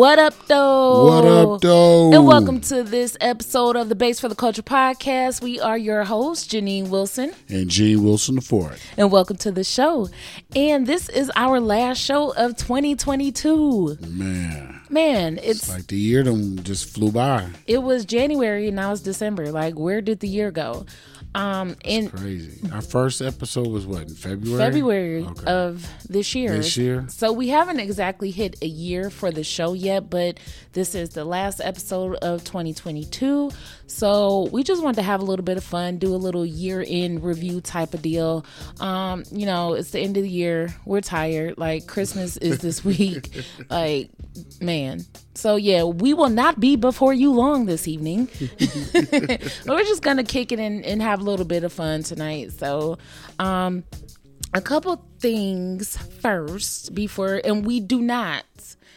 What up, though? What up, though? And welcome to this episode of the Bass for the Culture podcast. We are your hosts, Janine Wilson. And Gene Wilson the fourth. And welcome to the show. And this is our last show of 2022. Man. Man, it's, It's like the year them just flew by. it was January and now it's December. Like, where did the year go? Um, in Crazy. Our first episode was what, in February? February Okay. of this year. This year? So we haven't exactly hit a year for the show yet, but this is the last episode of 2022. So we just wanted to have a little bit of fun, do a little year end review type of deal. Um, you know, it's the end of the year. We're tired. Like Christmas is this week. like, man. So yeah, we will not be before you long this evening. We're just gonna kick it and, and have a little bit of fun tonight. So um a couple things first before and we do not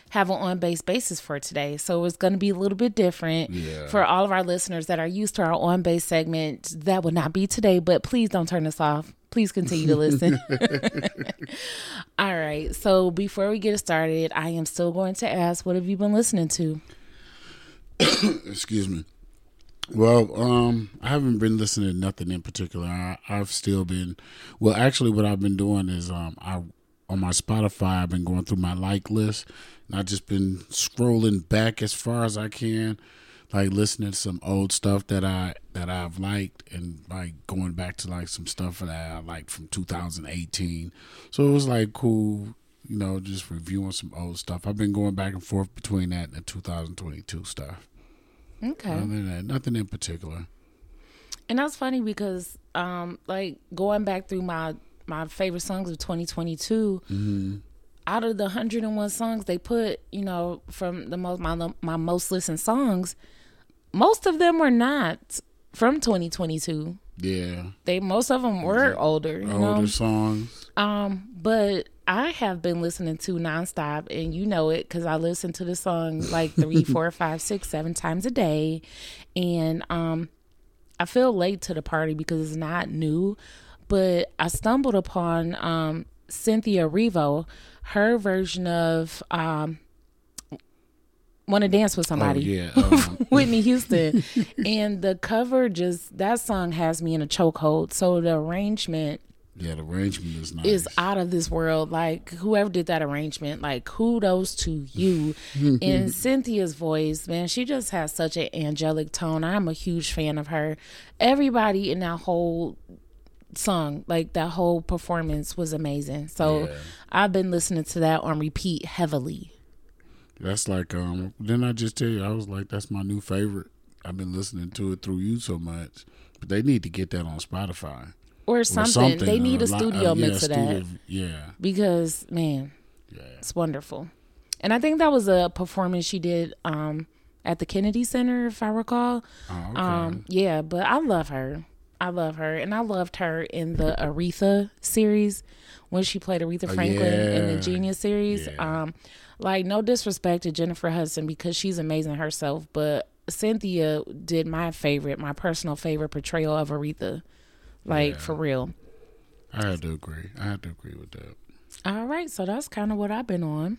have an on base basis for today. So it's going to be a little bit different Yeah. for all of our listeners that are used to our on bass segment. That will not be today, but please don't turn us off. Please continue to listen. all right. So before we get started, I am still going to ask what have you been listening to? Excuse me. Well, um, I haven't been listening to nothing in particular. I, I've still been, well, actually, what I've been doing is, um, I on my Spotify, I've been going through my like list, and I've just been scrolling back as far as I can, like listening to some old stuff that I that I've liked, and like going back to like some stuff that I liked from 2018. So it was like cool, you know, just reviewing some old stuff. I've been going back and forth between that and the 2022 stuff. Okay. Other than that, nothing in particular. And that's funny because um like going back through my my favorite songs of 2022 out of the 101 songs they put, you know, from the most my my most listened songs, most of them were not from 2022. Yeah, They most of them were older, you know. older songs. Um, but I have been listening to nonstop, and you know it because I listen to the song like three, four, five, six, seven times a day, and um, I feel late to the party because it's not new, but I stumbled upon um Cynthia Erivo, her version of um. Want to dance with somebody. Oh somebody? yeah, um, Whitney Houston. and the cover just that song has me in a chokehold. So the arrangement yeah. The arrangement is nice. is out of this world. Like whoever did that arrangement, like kudos to you. and Cynthia's voice, man, she just has such an angelic tone. I'm a huge fan of her. Everybody in that whole song, like that whole performance was amazing. So Yeah. I've been listening to that on repeat heavily. That's like um. Didn't I just tell you? I was like, that's my new favorite. I've been listening to it through you so much, but they need to get that on Spotify Or or something. They need a li- studio uh, yeah, mix of that. Yeah, because man yeah. it's wonderful and i think that was a performance she did um at the kennedy center if i recall Oh, okay. um yeah but i love her i love her and i loved her in the aretha series when she played aretha franklin in the genius series Yeah. um like no disrespect to jennifer hudson because she's amazing herself but cynthia did my favorite my personal favorite portrayal of aretha like Yeah. for real I had to agree. I had to agree with that. All right, so that's kind of what I've been on.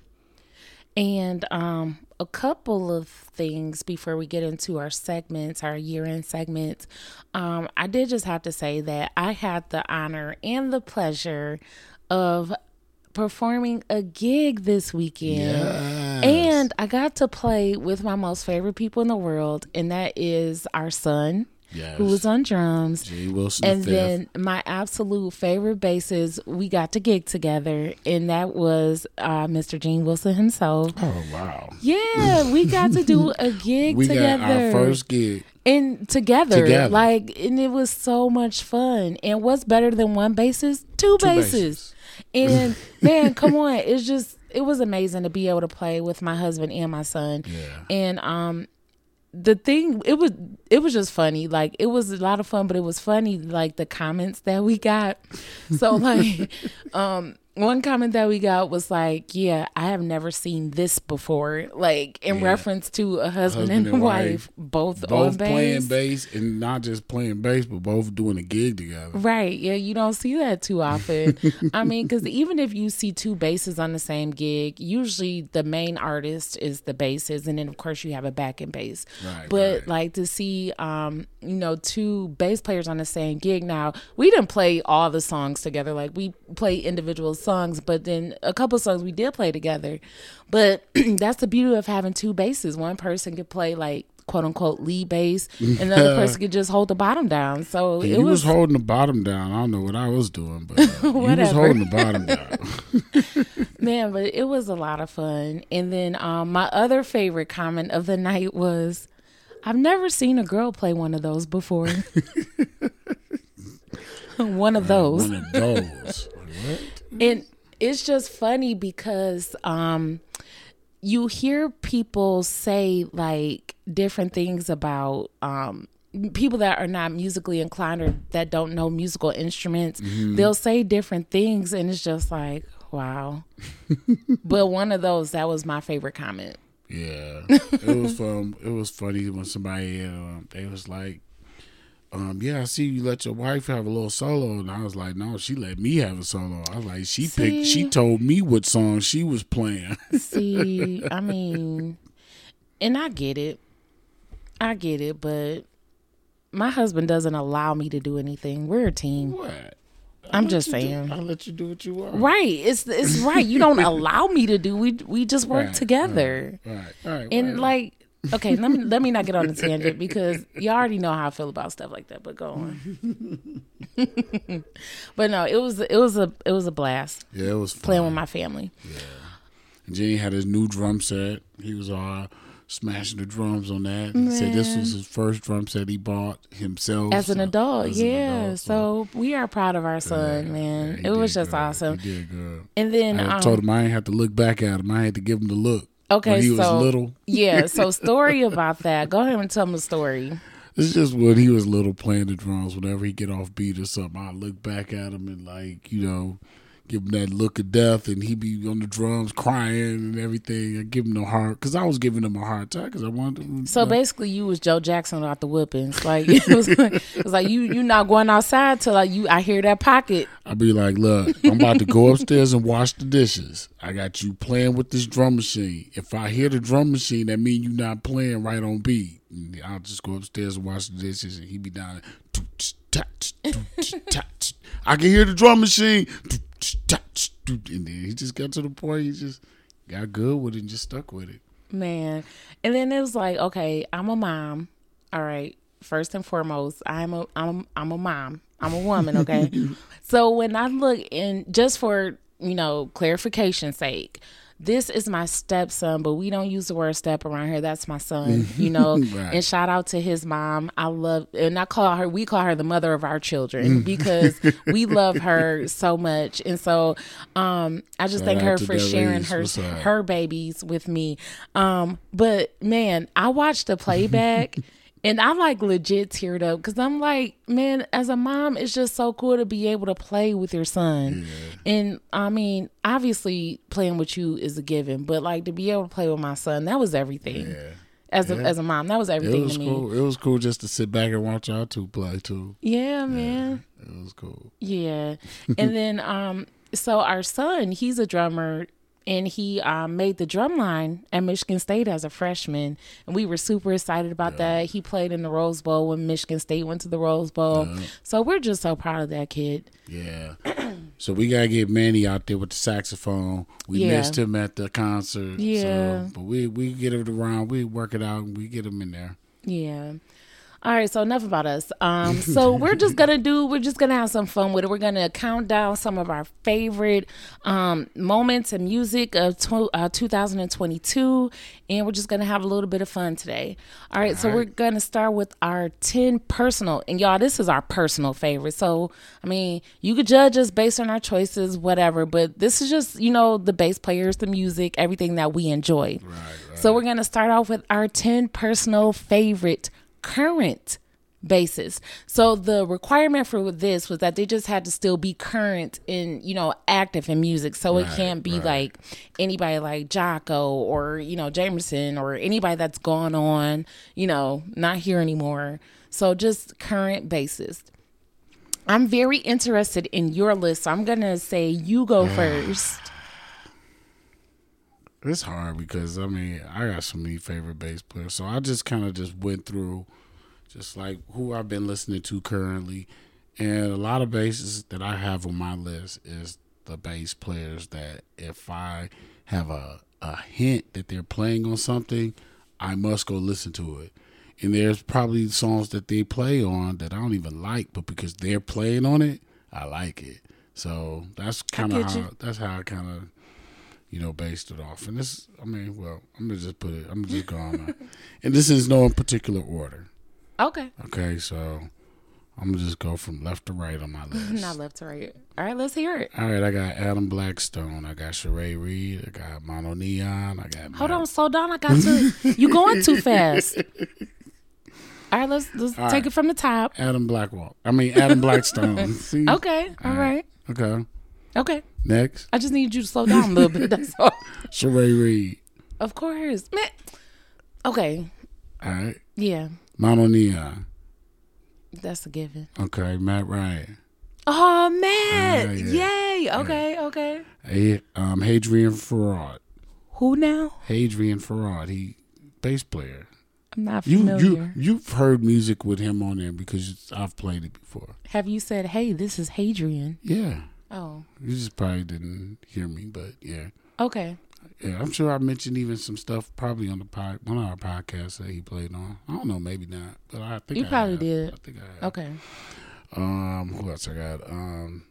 And um a couple of things before we get into our segments, our year-end segments. Um I did just have to say that I had the honor and the pleasure of performing a gig this weekend. Yeah. And I got to play with my most favorite people in the world, and that is our son, Yes. who was on drums. G. Wilson And the then my absolute favorite bassist, we got to gig together, and that was uh, Mr. Gene Wilson himself. oh wow. Yeah, we got to do a gig We together. got our first gig. and together, Together. like, and it was so much fun. And what's better than one bassist? Two, Two basses. And man, come on, it's just it was amazing to be able to play with my husband and my son. Yeah. And um, the thing it was it was just funny. Like it was a lot of fun, but it was funny like the comments that we got. So like, um. One comment that we got was like, "Yeah, I have never seen this before." Like in Yeah. reference to a husband, Husband and, and wife, both, on Both bass. playing bass and not just playing bass, but both doing a gig together. Right. Yeah, you don't see that too often. I mean, because even if you see two basses on the same gig, usually the main artist is the bassist, and then of course you have a backing bass. Right, but right. like to see, um, you know, two bass players on the same gig. Now we didn't play all the songs together. Like we play individual songs, but then a couple songs we did play together. But that's the beauty of having two basses. One person could play like quote unquote lead bass, and the other person could just hold the bottom down. So it was, was holding the bottom down. I don't know what I was doing, but uh, he was holding the bottom down. Man, but it was a lot of fun. And then um, my other favorite comment of the night was, "I've never seen a girl play one of those before." one of those, One of those. what? And it's just funny because um, you hear people say like different things about um, people that are not musically inclined or that don't know musical instruments. They'll say different things, and it's just like, wow. but one of those that was my favorite comment. Yeah, it was fun. It was funny when somebody um, they was like, um, "Yeah, I see you let your wife have a little solo," and I was like, "No, she let me have a solo." I was like, "She picked. She told me what song she was playing." See, I mean, and I get it. I get it, but my husband doesn't allow me to do anything. We're a team. what? I'm just you do- saying. I'll let you do what you want. Right. It's it's right. You don't allow me to do. We we just work Right, together. Right. Right. And right. like okay, let me let me not get on the tangent because you already know how I feel about stuff like that, but go on. but no, it was it was a it was a blast yeah, it was fun. playing with my family. And Jenny had his new drum set. He was all smashing the drums on that. He said this was his first drum set he bought himself As an adult, as an yeah. adult, so we are proud of our son, man. yeah, it was just good. awesome. He did good. And then I um, told him I ain't have to look back at him. I had to give him the look. Okay, when he was so little. yeah. So story about that. Go ahead and tell me a story. It's just when he was little playing the drums. Whenever he get off beat or something, I look back at him and like you know, give him that look of death, and he be on the drums crying and everything. I give him the heart because I was giving him a hard time because I wanted. Him, So like, basically, you was Joe Jackson without the whippings. Like it was, like, it was like you you not going outside till like you I hear that pocket. I'd be like, look, I'm about to go upstairs and wash the dishes. I got you playing with this drum machine. If I hear the drum machine, that mean you not playing right on beat. And I'll just go upstairs and wash the dishes, and he be down there. I can hear the drum machine. And then he just got to the point. He just got good with it and just stuck with it. Man. And then it was like, okay, I'm a mom. All right. First and foremost, I'm a I'm I'm a mom. I'm a woman, okay? so when I look in just for, you know, clarification sake, this is my stepson, but we don't use the word step around here. That's my son, you know. Right. And shout out to his mom. I love and I call her we call her the mother of our children because we love her so much. And so um I just Shout thank her for sharing her her babies with me. Um, but man, I watched the playback and I like legit teared up because I'm like, man, as a mom, it's just so cool to be able to play with your son. And I mean, obviously, playing with you is a given, but like to be able to play with my son, that was everything. Yeah. As a, as a mom, that was everything It was to me. cool. It was cool just to sit back and watch y'all two play too. Yeah, man. It was cool. Yeah. and then um so our son, he's a drummer and he um, made the drum line at Michigan State as a freshman and we were super excited about that. He played in the Rose Bowl when Michigan State went to the Rose Bowl. So we're just so proud of that kid. Yeah. So we gotta get Manny out there with the saxophone. We Yeah. missed him at the concert. Yeah. So, but we we get it around. We work it out. and We get him in there. Yeah. All right, so enough about us. Um, so we're just gonna do. We're just gonna have some fun with it. We're gonna count down some of our favorite um, moments and music of tw- uh, 2022, and we're just gonna have a little bit of fun today. All right, so we're gonna start with our 10 personal, and y'all, this is our personal favorite. So I mean, you could judge us based on our choices, whatever, but this is just you know the bass players, the music, everything that we enjoy. Right. right. So we're going to start off with our 10 personal favorite current basses. So the requirement for this was that they just had to still be current in, you know, active in music. So it can't be right. like anybody like Jaco or, you know, Jamerson or anybody that's gone on, you know, not here anymore. So just current basses. I'm very interested in your list. So I'm going to say you go mm. first. It's hard because I mean I got so many favorite bass players, so I just kind of just went through, just like who I've been listening to currently, and a lot of basses that I have on my list is the bass players that if I have a a hint that they're playing on something, I must go listen to it. And there's probably songs that they play on that I don't even like, but because they're playing on it, I like it. So that's kind of how you. that's how I kind of you know, based it off. And this, I mean, well, I'm gonna just put it. I'm just gonna just go on. that. and this is no in particular order. Okay. Okay, so I'm gonna just go from left to right on my list. Not left to right. All right, let's hear it. All right, I got Adam Blackstone. I got Sheree Reed. I got Mono Neon. I got Hold Matt- on, slow down. I got to. you going too fast. All right, let's let's All take right. it from the top. Adam Blackwell. I mean Adam Blackstone. See? Okay. All right. Okay. Okay. Next, I just need you to slow down a little bit. That's all. Sheree Reed. Of course. Man. Okay. All right, Yeah. Neon. That's a given. Okay, Matt Ryan. Oh Matt. Ah, yeah. Yay. Okay. Okay. Hey, um, Hadrien Feraud. Who now? Hadrien Feraud. He bass player. I'm not You familiar. you you've heard music with him on there because I've played it before. Have you said, "Hey, this is Hadrien"? Yeah, Oh. you just probably didn't hear me, but yeah, Okay. yeah. I'm sure I mentioned even some stuff probably on the pod, one of our podcasts that he played on. I don't know, maybe not, but I think You I probably have. did. I think I have. Okay. Um, who else I got? Um,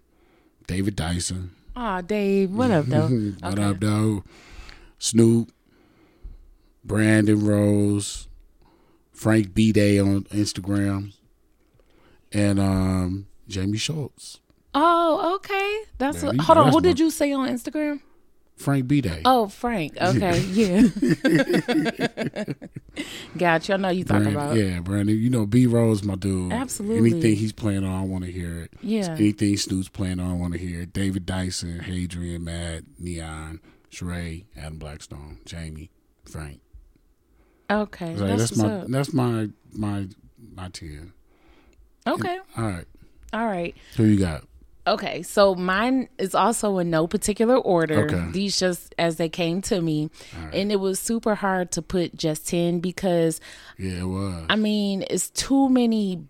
David Dyson. Ah, Dave. What up, though? what Okay. up, though? Snoop, Brandon Rose, Frank B Day on Instagram, and um, Jamie Schultz. Oh, okay. That's Yeah, what, hold on. Who did you say on Instagram? Frank B Day. Oh, Frank. Okay, yeah. gotcha. I know you talking Brandon, about. yeah, Brandon. You know, B Rose, my dude. Absolutely. Anything he's playing on, I want to hear it. Yeah. Anything Snoop's playing on, I want to hear it. David Dyson, Hadrien, Mad, Neon, Sheree, Adam Blackstone, Jamie, Frank. Okay, that's, that's my up. that's my my my ten. Okay, All right, all right. who you got? Okay, so mine is also in no particular order. Okay. These just as they came to me, and it was super hard to put just ten because Yeah, it was. I mean it's too many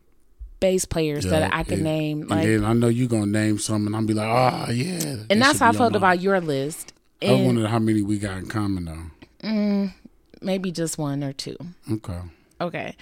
bass players that I can and- name. and Like, then I know you're gonna name some, and I'll be like, ah, yeah. and that's how I felt about your list. I And wondered how many we got in common though. maybe just one or two. Okay. Okay.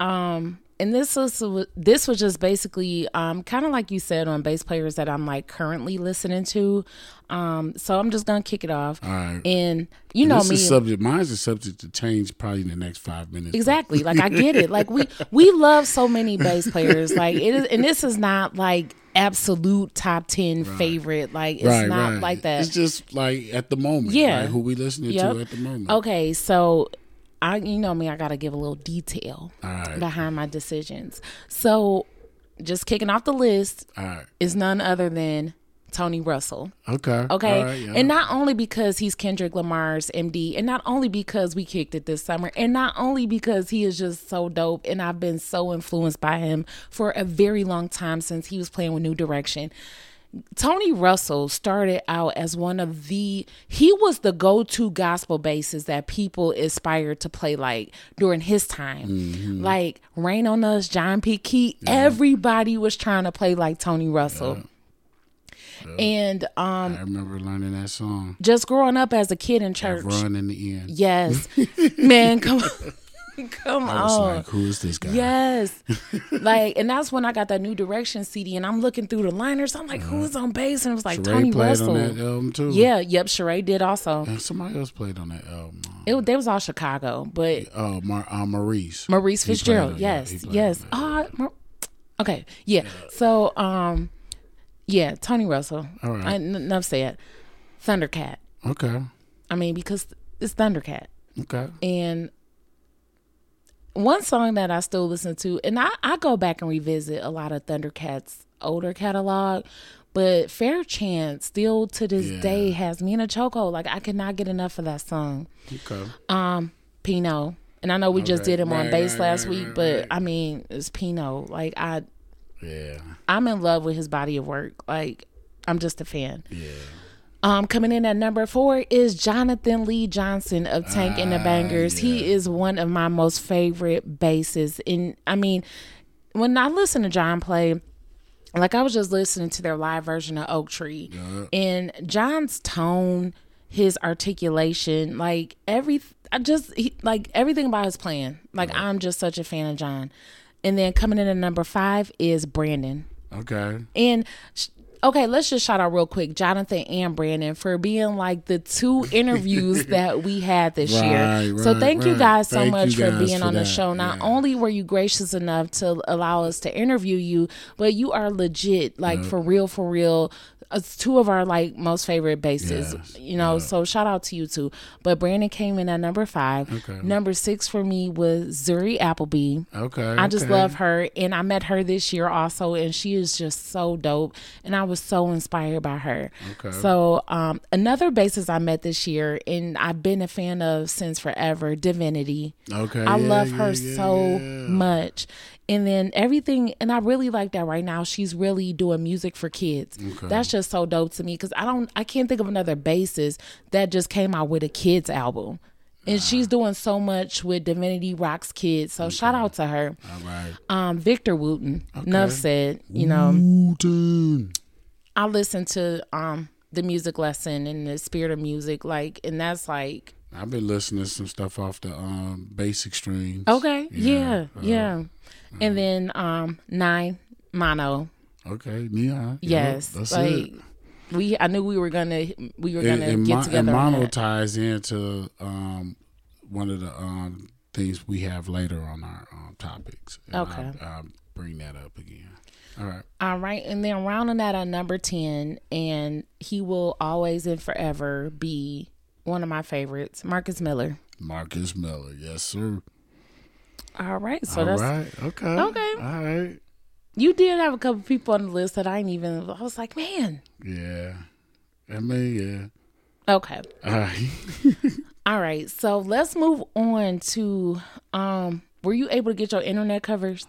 Um and this was this was just basically um kind of like you said on bass players that I'm like currently listening to. Um so I'm just going to kick it off. All right. And you know this me is subject. Mine's a subject to change probably in the next five minutes. Exactly. Like I get it. Like we we love so many bass players. Like it is and this is not like absolute top 10 favorite. Like it's right, not right. like that. It's just like at the moment. Yeah. who we listening Yep. to at the moment. Okay, so I you know me, I gotta give a little detail right. behind my decisions. So just kicking off the list right. is none other than Tony Russell. Okay. Okay. Right, yeah. And not only because he's Kendrick Lamar's MD, and not only because we kicked it this summer, and not only because he is just so dope, and I've been so influenced by him for a very long time since he was playing with New Direction. Tony Russell started out as one of the he was the go-to gospel basses that people aspired to play like during his time. Mm-hmm. Like Rain on Us, John P. Kee, everybody was trying to play like Tony Russell. And um I remember learning that song. just growing up as a kid in That church. run in the end. Yes. Man, come come I was on. like, who is this guy? Yes. like, and that's when I got that New Direction CD, and I'm looking through the liners. I'm like, who's on bass? And it was like Sheree Tony played Russell. on that album too. Yeah, yep, Sheree did also. And somebody else played on that album. Uh, It, they was all Chicago, but Oh, Mar- uh, Maurice. Maurice Fitzgerald, on- yes, played yes. Ah, Mar- okay, yeah. So, um, yeah, Tony Russell. All right. I, n- enough said. Thundercat. Okay. I mean, because it's Thundercat. Okay. And one song that I still listen to, and I, I go back and revisit a lot of Thundercats' older catalog, but Fair Chance still to this Yeah. day has me in a chokehold. Like I cannot get enough of that song. Okay. Um, Pino. And I know we just did him on Right, bass right, last right, week, but. I mean, it's Pino. Like I Yeah. I'm in love with his body of work. Like I'm just a fan. Yeah. Um, coming in at number four is Jonathan Lee Johnson of Tank and the Ah, Bangas. He is one of my most favorite basses. And I mean, when I listen to John play, like I was just listening to their live version of Oak Tree, and John's tone, his articulation, like every, I just he, like everything about his playing. Like I'm just such a fan of John. And then coming in at number five is Brandon. Okay. And okay, let's just shout out real quick Jonathan and Brandon for being like the two interviews that we had this year. Right, so right, thank you guys so Thank much for being for on the show. Not Yeah. only were you gracious enough to allow us to interview you, but you are legit, like for real, for real. It's two of our like most favorite basses, Yes, you know. So shout out to you two. But Brandon came in at number five. Okay. Number six for me was Zuri Appleby. Okay. I just okay. love her, and I met her this year also, and she is just so dope, and I was so inspired by her. Okay. So, um, another basis I met this year, and I've been a fan of since forever, Divinity. Okay. I yeah, love yeah, her yeah, so yeah. much. And then everything, and I really like that right now. She's really doing music for kids. Okay. That's just so dope to me because I don't, I can't think of another basis that just came out with a kids album. And she's doing so much with Divinity Roxx Kids. So shout out to her. All right. Um, Victor Wooten. Enough said. You know, Wooten. I listen to um the music lesson and the spirit of music, like, and that's like I've been listening to some stuff off the um basic streams. okay, yeah, uh, yeah. And then um nine mono. Okay. Neon. Yes, that's like it. we. I knew we were gonna we were And, gonna and, get mon- together. and mono that. ties into um one of the um things we have later on our um, topics. And Okay. I'll, I'll bring that up again. All right. All right, and then rounding that at number ten, and he will always and forever be one of my favorites, Marcus Miller. Marcus Miller. Yes, sir. All right, so All that's right. Okay. Okay. All right. you did have a couple people on the list that I didn't even. I was like, man, Yeah. I mean, yeah. okay. All right. All right, so let's move on to um were you able to get your internet covers?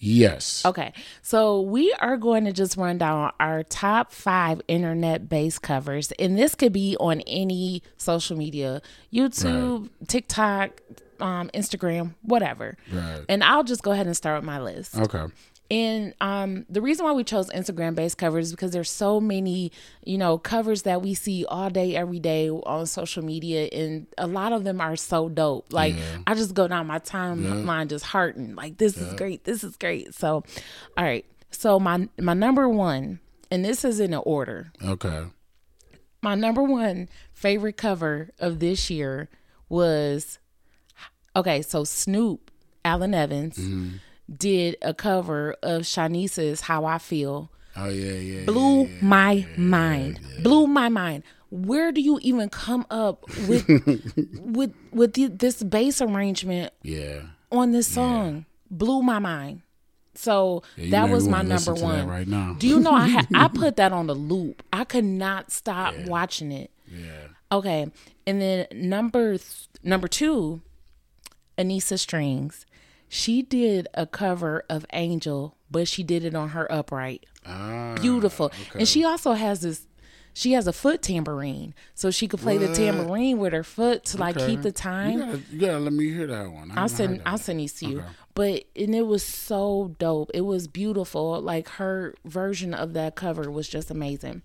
Yes. Okay. So we are going to just run down our top 5 internet based covers and this could be on any social media, YouTube, TikTok, um Instagram, whatever. Right. And I'll just go ahead and start with my list. Okay. And um, the reason why we chose Instagram based covers is because there's so many, you know, covers that we see all day, every day on social media, and a lot of them are so dope. Like Yeah. I just go down my timeline just hearting, like this is great, this is great. So, all right. So my my number one, and this is in order. Okay. My number one favorite cover of this year was okay. So Snoop Allen Evans Mm-hmm. Did a cover of Shanice's "How I Feel." Oh yeah, yeah. Blew yeah, yeah. my mind. Blew my mind. Where do you even come up with with with the, this bass arrangement Yeah. on this song? Blew my mind. So Yeah, that was my number one. right now. Do you know I ha- I put that on the loop. I could not stop watching it. Yeah. Okay, and then number th- number two, Anissa Strings. She did a cover of Angel, but she did it on her upright. Ah. Beautiful, and she also has this. She has a foot tambourine, so she could play the tambourine with her foot to like Okay. keep the You time. gotta, you gotta let me hear that one. I I'll send I'll send these to you. Okay. But and it was so dope. It was beautiful. Like her version of that cover was just amazing.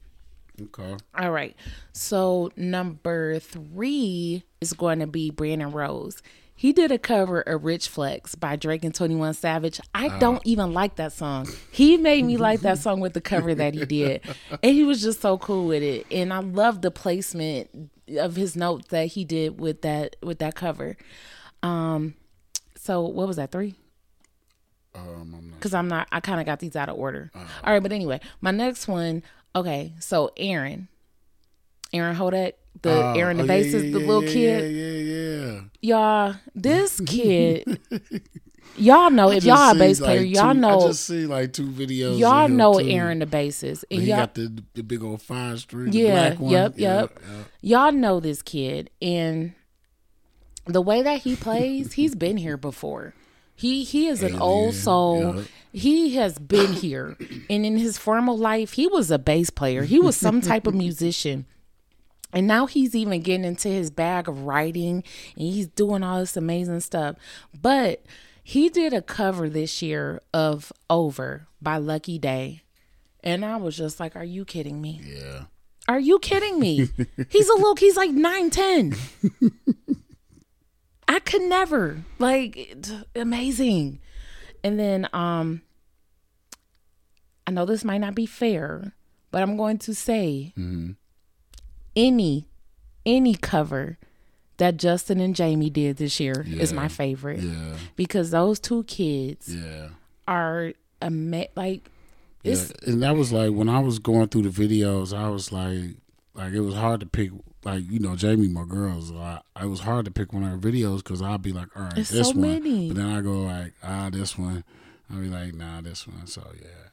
Okay. All right. So number three is going to be Brandon Rose. He did a cover of Rich Flex by Drake and 21 Savage. I Uh. don't even like that song. He made me like that song with the cover that he did. And he was just so cool with it. And I love the placement of his notes that he did with that with that cover. Um so what was that? 3? Um, I'm not. because I'm not. I kind of got these out of order. All right, but anyway, my next one. Okay, so Aaron, Aaron Hodak, the Oh, Aaron the oh, yeah, bassist, yeah, the yeah, little yeah, kid. Yeah, yeah. Y'all, this kid, y'all know if y'all a bass like, player, y'all two- I know just see like two videos. y'all of him, know too. Aaron the bassist, and He y'all got the the big old five string. Yeah, black one. yep, Yeah, yep. y'all know this kid, and the way that he plays, he's been here before. He he is an old soul. yeah. He has been here, and in his former life, he was a bass player. He was some type of musician. And now he's even getting into his bag of writing and he's doing all this amazing stuff. But he did a cover this year of Over by Lucky Daye. And I was just like, Are you kidding me? Yeah. Are you kidding me? he's a little he's like 9 10. I could never. Like amazing. And then um I know this might not be fair, but I'm going to say any any cover that Justin and Jamie did this year is my favorite Yeah. because those two kids Yeah. are a ama- like Yeah, and that was like when I was going through the videos, I was like, like it was hard to pick. Like you know, Jamie, my girls, I, it was hard to pick one of her videos because I'd be like, all right, It's this so one, many. but then I go like, ah, this one. I'd be like, nah, this one. So yeah,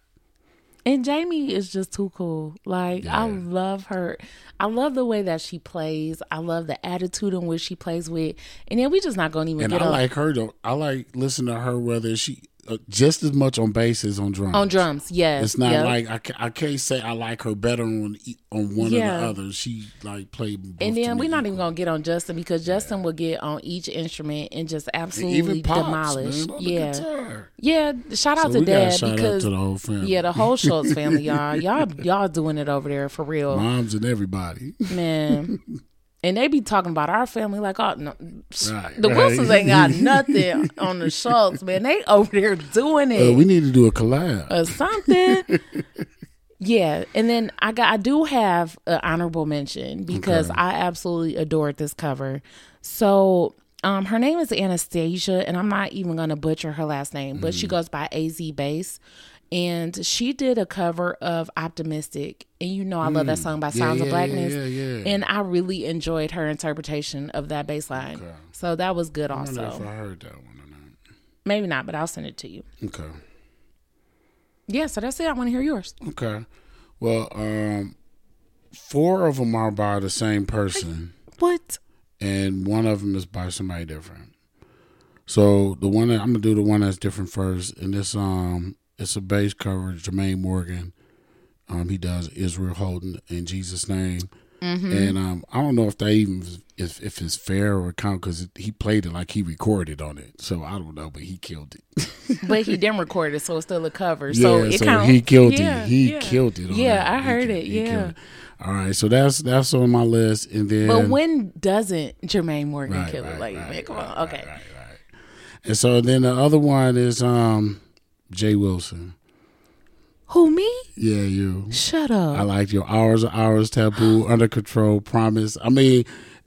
And Jamie is just too cool. Like I love her. I love the way that she plays. I love the attitude in which she plays with. And then we just not gonna even and I on like her though. I like listen to her whether she Uh, just as much on bass as on drums. on drums. yeah. It's not yep. like I, ca- I can't say I like her better on on one Yeah. or the other. She like played. Both And then we're not even gonna get on Justin because Justin will get on each instrument and just absolutely even pops, demolish. man, yeah, guitar. yeah. Shout out So to Dad shout out because to the whole family. yeah, the whole Schultz family, y'all, y'all, y'all doing it over there for real, moms and everybody. man. And they be talking about our family like, oh, no, Right, the right. Wilsons ain't got nothing on the Schultz, man. They over there doing it. Uh, we need to do a collab. or something. yeah, and then I got I do have an honorable mention because Okay. I absolutely adored this cover. So um her name is Anastasia and I'm not even gonna butcher her last name, but Mm. she goes by AZ Bass. And she did a cover of Optimistic. And you know I love that song by. Yeah, Sounds yeah, of Blackness. yeah. And I really enjoyed her interpretation of that bass line. Okay. So that was good I don't know if also. I heard that one or not. Maybe not, but I'll send it to you. Okay. Yeah, so that's it. I want to hear yours. Okay. Well, um, four of them are by the same person, What? and one of them is by somebody different. So the one that I'm gonna do the one that's different first, and this um, it's a bass cover, Jermaine Morgan. Um, he does Israel Houghton in Jesus' name, and um, I don't know if they even if if it's fair or count because he played it like he recorded on it. So I don't know, but he killed it. but he didn't record it, so it's still a cover. So it so counts. he killed Yeah, it. He yeah. killed it. on Yeah, that. I He heard ki- it, yeah. it. All right, so that's that's on my list, and then But when doesn't Jermaine Morgan Right, kill it? right, Like, right, man, come on. Okay. right, right. And so then the other one is um Jay Wilson. Who me? Yeah, you. Shut up. I like your hours of hours taboo, under control, promise. I mean,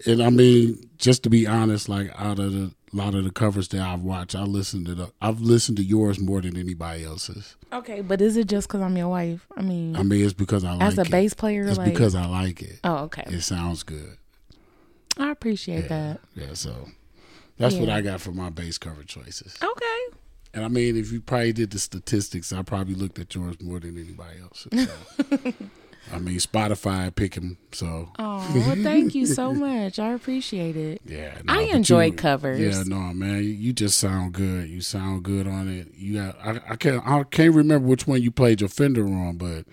and I mean, just to be honest, like out of the lot of the covers that I've watched, I listened to the, I've listened to yours more than anybody else's. okay, but is it just because I'm your wife? I mean, I mean, it's because I like as a it. bass player, It's like, because I like it. oh, okay, It sounds good. I appreciate that. Yeah, so that's what I got for my bass cover choices. Okay. And I mean, if you probably did the statistics, I probably looked at yours more than anybody else. So. I mean, Spotify pick 'em, so Oh, well, thank you so much. I appreciate it. yeah. I but enjoy you- covers. Yeah, no, man, you, just sound good. You sound good on it. You got, I, I can't, I can't remember which one you played your Fender on, but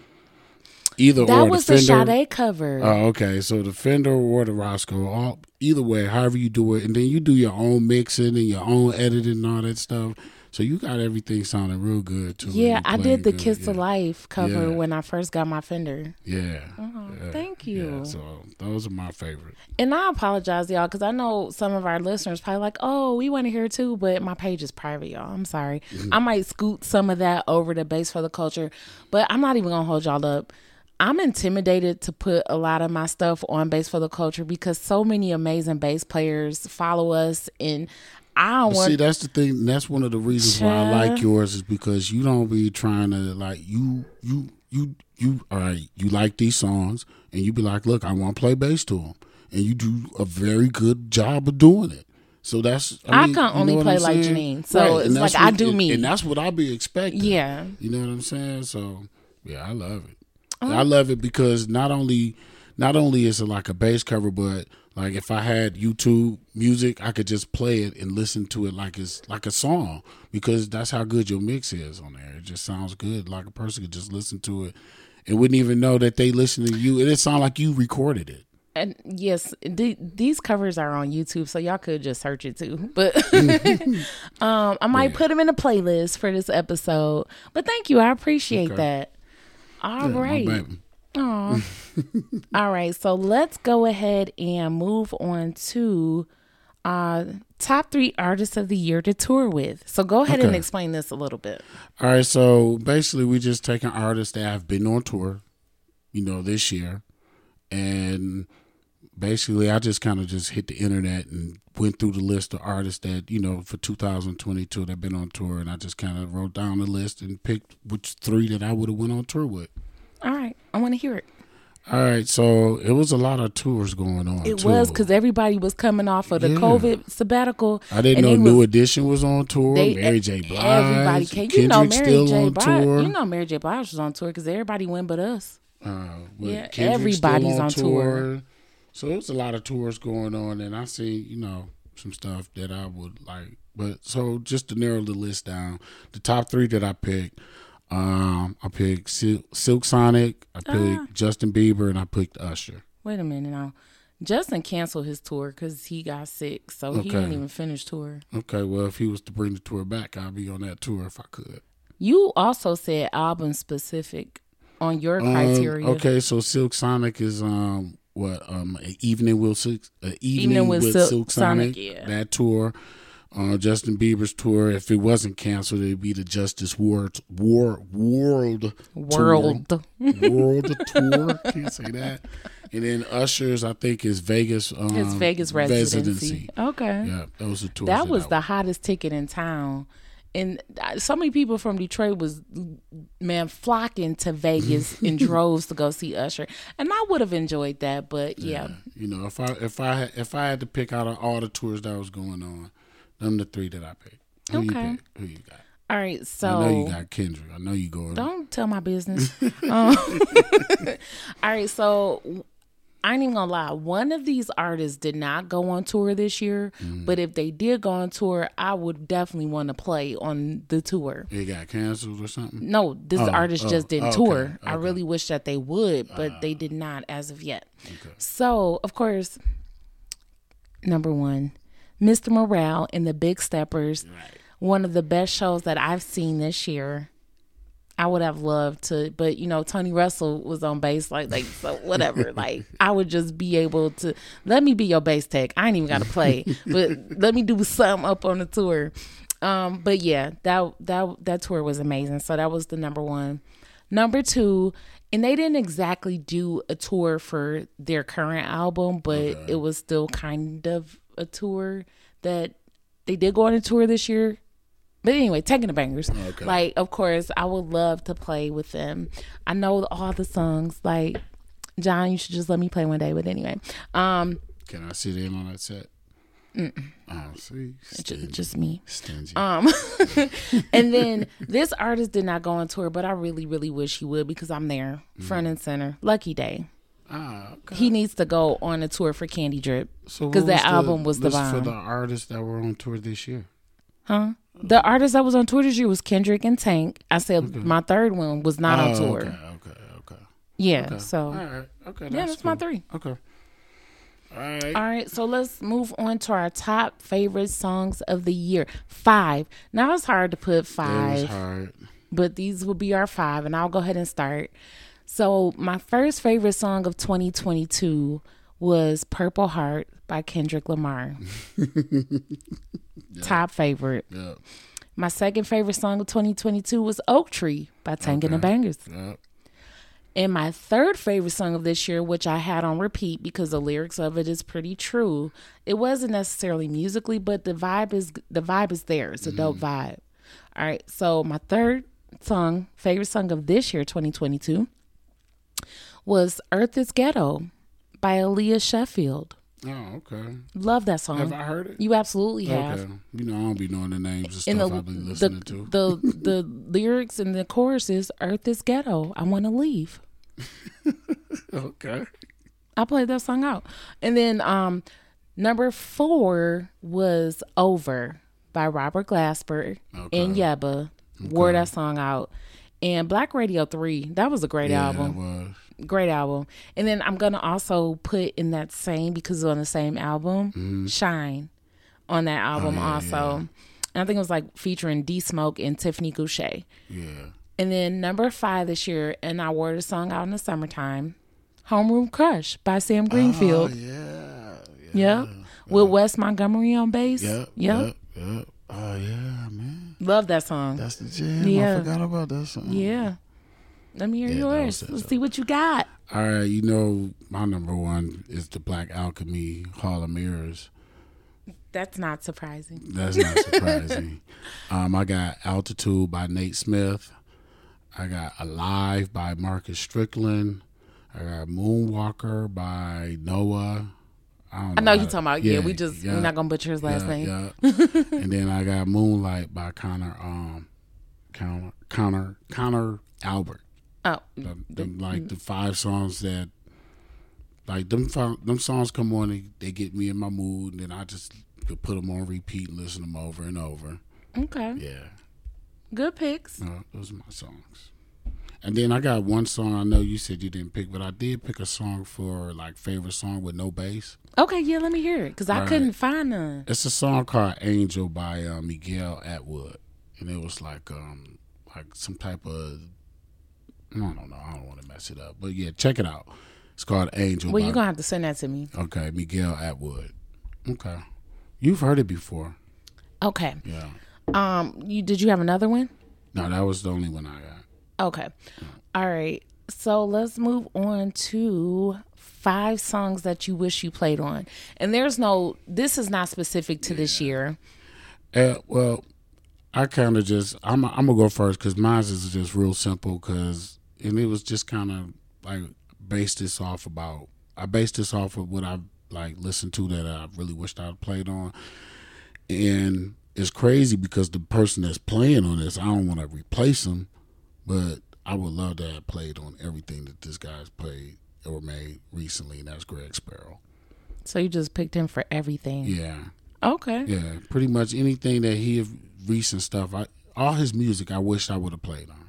either That or was the the Fender. Sade cover. Oh, okay. So the Fender or the Roscoe, all either way, however you do it, and then you do your own mixing and your own editing and all that stuff. So you got everything sounding real good too. Yeah, I did the good, Kiss yeah. of Life cover Yeah. when I first got my Fender. Yeah. Oh, yeah, thank you. So those are my favorite. And I apologize, y'all, because I know some of our listeners probably like, oh, we want to hear too, but my page is private, y'all. I'm sorry. I might scoot some of that over to Bass for the Culture, but I'm not even going to hold y'all up. I'm intimidated to put a lot of my stuff on Bass for the Culture because so many amazing bass players follow us, and I don't want see, that's the thing. That's one of the reasons why I like yours is because you don't be trying to like you you you you. All right, you like these songs, and you be like, look, I want to play bass to them, and you do a very good job of doing it. So that's I mean, can you know only play like? Janine. So and it's like I do me. and that's what I be expecting. yeah. You know what I'm saying? So yeah, I love it. Uh-huh. I love it because not only not only is it like a bass cover, but like if I had YouTube music, I could just play it and listen to it like it's like a song because that's how good your mix is on there. It just sounds good. Like a person could just listen to it and wouldn't even know that they listen to you. And it sound like you recorded it. And yes, th- these covers are on YouTube, so y'all could just search it too. But um, I might Yeah. put them in a playlist for this episode. But thank you, I appreciate Okay. that. All Yeah, right, all right. So let's go ahead and move on to uh top three artists of the year to tour with. So go ahead and explain this a little bit. All right, so basically, we just taking artists that have been on tour, you know, this year, and basically, I just kind of just hit the internet and went through the list of artists that you know for 2022 that have been on tour, and I just kind of wrote down the list and picked which three that I would have went on tour with. All right, I want to hear it. All right, so it was a lot of tours going on. It too. was because everybody was coming off of the Yeah. COVID sabbatical. I didn't know New was- Edition was on tour. They- Mary J. Blige, Everybody came. You know, Kendrick Mary still J. on Blige. tour. You know, Mary J. Blige was on tour because everybody went but us. Uh, Yeah, Kendrick's everybody's on tour. So it was a lot of tours going on, and I see, you know, some stuff that I would like. But so just to narrow the list down, the top three that I picked, um, I picked Sil- Silk Sonic, I picked Ah. Justin Bieber, and I picked Usher. Wait a minute now. Justin canceled his tour because he got sick, so he Okay. didn't even finish tour. Okay, well, if he was to bring the tour back, I'd be on that tour if I could. You also said album specific on your Um, criteria. okay, so Silk Sonic is um what um evening with Silk uh, evening, with with, Silk Silk, Sonic, Sonic, yeah. that tour. Uh, Justin Bieber's tour. If it wasn't canceled, it'd be the Justice World War World World. Tour. World Tour. Can't say that. And then Usher's, I think, is Vegas. Um, His Vegas residency. Okay. Yeah, those are tours. That was I the hottest ticket in town. And uh, so many people from Detroit was man flocking to Vegas in droves to go see Usher, and I would have enjoyed that. But yeah, You know, if I if I had- if I had to pick out of all the tours that was going on, them the three that I picked. Who Okay. you pick? Who you got? all right. So I know you got Kendrick. I know you going. Don't tell my business. um, all right, so I ain't even gonna lie. One of these artists did not go on tour this year, Mm. but if they did go on tour, I would definitely want to play on the tour. It got canceled or something. No, this Oh, artist oh, just didn't okay, tour. I okay. Ah. really wish that they would, but they did not as of yet. Okay. So, of course, number one, Mr. Morale and the Big Steppers, one of the best shows that I've seen this year. I would have loved to, but you know, Tony Russell was on bass, like, like, so whatever. like, I would just be able to let me be your bass tech. I ain't even got to play, but let me do something up on the tour. Um, but yeah, that that that tour was amazing. So that was the number one. Number two, and they didn't exactly do a tour for their current album, but it was still kind of a tour that they did go on a tour this year. But anyway, Tank and the Bangas. Okay. Like, of course, I would love to play with them. I know all the songs. Like, John, you should just let me play one day. But anyway, um, Can I sit in on that set? Oh, see, stingy. just me. stingy. Um, and then this artist did not go on tour, but I really, really wish he would because I'm there, front and center. Lucky Daye. Ah, okay. He needs to go on a tour for Candy Drip because what that album was the list for the artists that were on tour this year. Huh? The artist that was on tour this year was Kendrick and Tank. I said my third one was not on Oh, tour. Okay, okay, okay. Yeah, okay. so all right, okay. yeah, that's my cool. three. Okay. All right. All right, so let's move on to our top favorite songs of the year. Five. Now it's hard to put five, hard. but these will be our five, and I'll go ahead and start. So, my first favorite song of 2022 was Purple Heart by Kendrick Lamar. Top favorite. Yeah. My second favorite song of 2022 was Oak Tree by Tank and the Bangas. Yeah. And my third favorite song of this year, which I had on repeat because the lyrics of it is pretty true. It wasn't necessarily musically, but the vibe is the vibe is there. It's a mm-hmm. dope vibe. All right. So my third song, favorite song of this year, 2022, was Earth is Ghetto by Aaliyah Sheffield. Oh, okay. Love that song. Have I heard it? You absolutely have. Okay. You know, I don't be knowing the names and stuff the, I've been the, listening to. the the lyrics and the chorus is Earth is ghetto. I want to leave. okay. I played that song out. And then um number four was Over by Robert Glasper and Yebba. Wore that song out. And Black Radio 3, that was a great Yeah, album. Great album. And then I'm gonna also put in that same because it's on the same album, mm-hmm. Shine on that oh, album also. And I think it was like featuring D Smoke and Tiffany Gouché. Yeah. And then number five this year, and I wore the song out in the summertime, Homeroom Crush by Sam Greenfield. Oh, yeah. Yeah. Yep. With Wes Montgomery on bass. Yep. Yep. Yep. Yep. Oh, yeah, man. Love that song. That's the jam. Yeah. I forgot about that song. yeah. Let me hear Yeah, yours. Let's see what you got. All right. You know, my number one is the Black Alchemy Hall of Mirrors. That's not surprising. That's not surprising. um, I got Altitude by Nate Smith. I got Alive by Marcus Strickland. I got Moonwalker by Noah. I, know how you're talking about, yeah, we just, we're not going to butcher his last yeah, name. yeah. and then I got Moonlight by Connor, um, Connor, Connor, Connor Albert. Oh, The, the, like the five songs that, like them, them songs come on, they, they get me in my mood, and then I just could put them on repeat and listen to them over and over. okay. Yeah, Good picks. uh, those are my songs. And then I got one song I know you said you didn't pick, but I did pick a song for like favorite song with no bass. Okay, yeah, let me hear it because I All couldn't find none. It's a song called Angel by uh, Miguel Atwood, and it was like um like some type of I don't know. I don't want to mess it up, but yeah, check it out. It's called Angel. Well, by, you're going to have to send that to me. okay, Miguel Atwood. Okay, you've heard it before. Okay. Yeah. Um, you Did you have another one? No, that was the only one I got. Okay. All right. So let's move on to five songs that you wish you played on. And there's no, this is not specific to this year. Uh, well, I kind of just I'm I'm gonna go first because mine is just real simple because and it was just kind of like based this off about I based this off of what I like listened to that I really wished I'd played on, and it's crazy because the person that's playing on this I don't want to replace him, but I would love to have played on everything that this guy's played or made recently, and that's Greg Sparrow. So you just picked him for everything. Yeah. Okay. Yeah, pretty much anything that he recent stuff. I all his music. I wish I would have played on.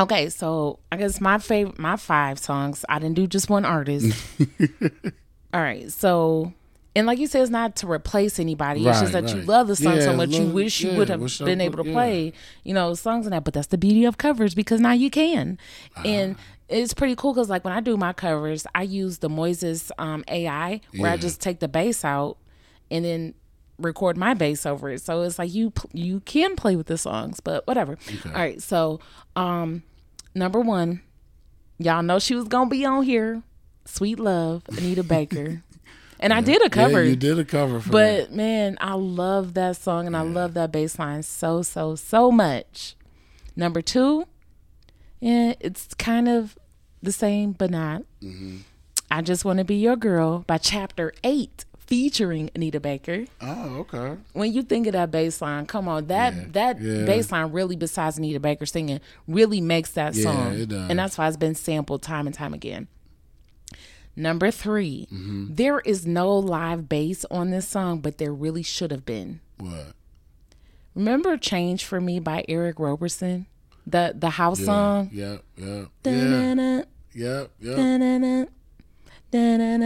Okay. So I guess my favorite, my five songs, I didn't do just one artist. All right. So, and like you said, it's not to replace anybody. it's just Right, that you love the song so Yeah, much you wish you yeah, would have I been able to yeah. play, you know, songs and that. But that's the beauty of covers because now you can. And Ah. it's pretty cool because, like, when I do my covers, I use the Moises um, AI where I just take the bass out and then record my bass over it. So it's like you you can play with the songs, but whatever. All right, so um number 1, y'all know she was to be on here. Sweet Love, Anita Baker. and I did a cover. Yeah, you did a cover for that. But man, I love that song and I love that bass line so so so much. Number 2, yeah, it's kind of the same but not. Mm-hmm. I just want to be your girl by Chapter 8 featuring Anita Baker Oh, okay. when you think of that bass line, come on, that that yeah. bass line really, besides Anita Baker singing, really makes that Yeah, song, it does. and that's why it's been sampled time and time again. Number 3 Mm-hmm. there is no live bass on this song, but there really should have been. What? Remember "Change for Me" by Eric Roberson, the the house Yeah, song. Yep. Yep. Yeah. Da-na-na, Yep. Yep. da-na-na.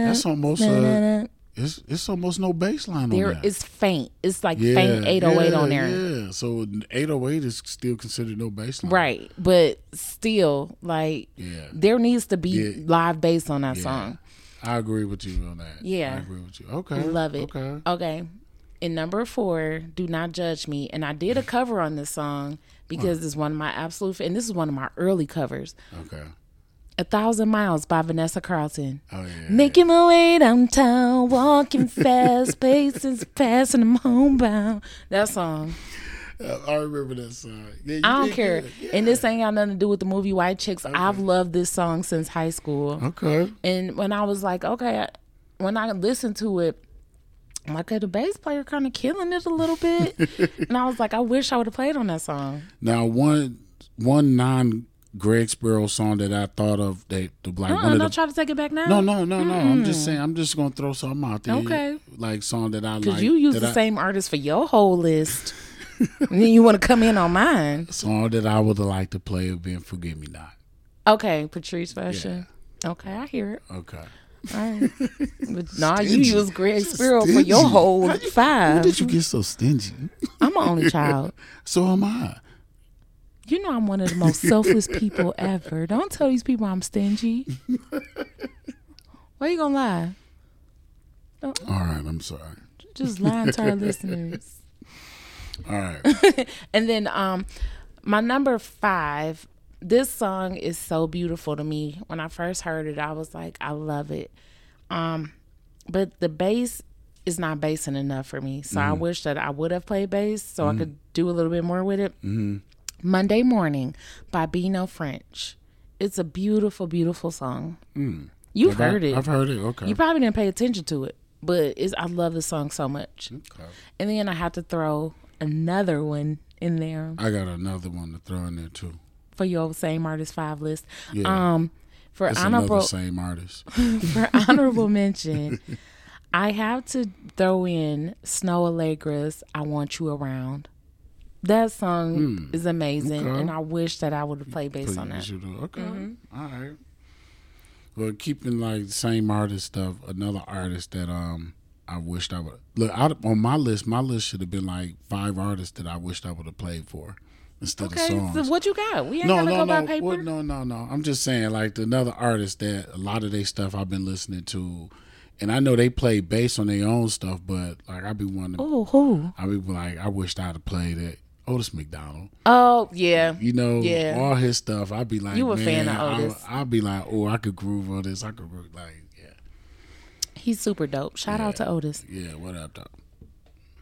That's almost uh, it's it's almost no bass line on There It's faint. It's like faint 808 on there. Yeah, so 808 is still considered no baseline. Right. But still, like Yeah. there needs to be Yeah. live bass on that Yeah. song. I agree with you on that. Yeah. I agree with you. Okay. Love it. Okay. Okay. In number four, Do Not Judge Me. And I did a cover on this song because it's one of my absolute, and this is one of my early covers. Okay. A Thousand Miles by Vanessa Carlton. Oh yeah. Making my way downtown, walking fast, paces passing, I'm homebound. That song. Uh, I remember that song. Yeah, you I don't care. Yeah. And this ain't got nothing to do with the movie White Chicks. I've loved this song since high school. Okay. And when I was like, okay, when I listened to it, I'm like, okay, the bass player kind of killing it a little bit. and I was like, I wish I would have played on that song. Now one one non Greg Sparrow song that I thought of that the like Uh-uh, one of don't the try to take it back now. no no no no I'm just saying I'm just gonna throw something out there Okay. like song that I Because like you use the I- same artist for your whole list. and then you want to come in on mine. song that I would have liked to play have been Forgive Me Not. Okay, Patrice Fashion. Okay, I hear it. Okay. All right. But nah, you use Greg Just Sparrow for your whole How When five. did you get so stingy? I'm an only child. So am I. You know I'm one of the most selfless people ever. Don't tell these people I'm stingy. Why are you gonna lie? All right, I'm sorry. Just lying to our listeners. All right. And then um my number five, this song is so beautiful to me. When I first heard it, I was like, I love it. Um, but the bass is not bassing enough for me. So I wish that I would have played bass so I could do a little bit more with it. Monday Morning by Bino French. It's a beautiful, beautiful song. You've Have I- heard it. I've heard it. Okay. You probably didn't pay attention to it, but it's I love the song so much. Okay. And then I have to throw another one in there I got another one to throw in there too. for your same artist five list. Yeah. Um, for It's honorable same artist. for honorable mention, I have to throw in Snoh Aalegra's "I Want You Around." That song is amazing. Okay. and I wish that I would have played bass on that. Okay. Mm-hmm. All right. Well, keeping like the same artist stuff, another artist that um I wished I would look out on my list. My list should have been like five artists that I wished I would have played for instead Okay, of songs. so what you got? We ain't no, no, go by no, paper. Well, no, no, no. I'm just saying, like another artist that a lot of their stuff I've been listening to, and I know they play bass on their own stuff, but like I be wanting, Oh, who? I be like, I wished I'd have played it. Otis McDonald. Oh, yeah. You know, Yeah. all his stuff. I'd be like, You a fan of Otis. I'll, be like, oh, I could groove on this. I could groove, like, yeah, He's super dope. Shout out to Otis. yeah. What up, though?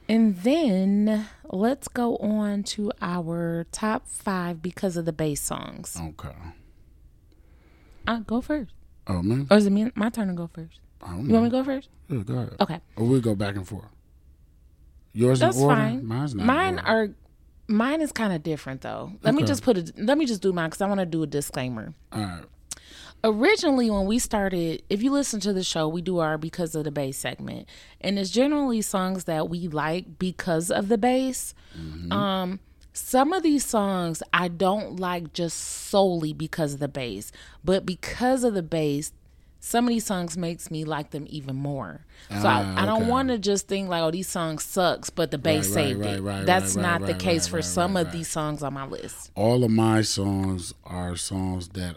And then let's go on to our top five because of the bass songs. Okay. I go first. Oh man, Or is it me, my turn to go first? I don't You want me to go first? Yeah, go ahead. Okay. Or we'll go back and forth. Yours That's in order. fine. Mine's not. Mine are mine is kind of different though. Let me just put it. Let me just do mine because I want to do a disclaimer. All right. Originally, when we started, if you listen to the show, we do our because of the bass segment, and it's generally songs that we like because of the bass. Um, some of these songs I don't like just solely because of the bass, but because of the bass, some of these songs makes me like them even more. So Ah, I, I don't okay. want to just think like, oh, these songs sucks, but the bass Right, saved right, it. right, That's not the case for some of these songs on my list. All of my songs are songs that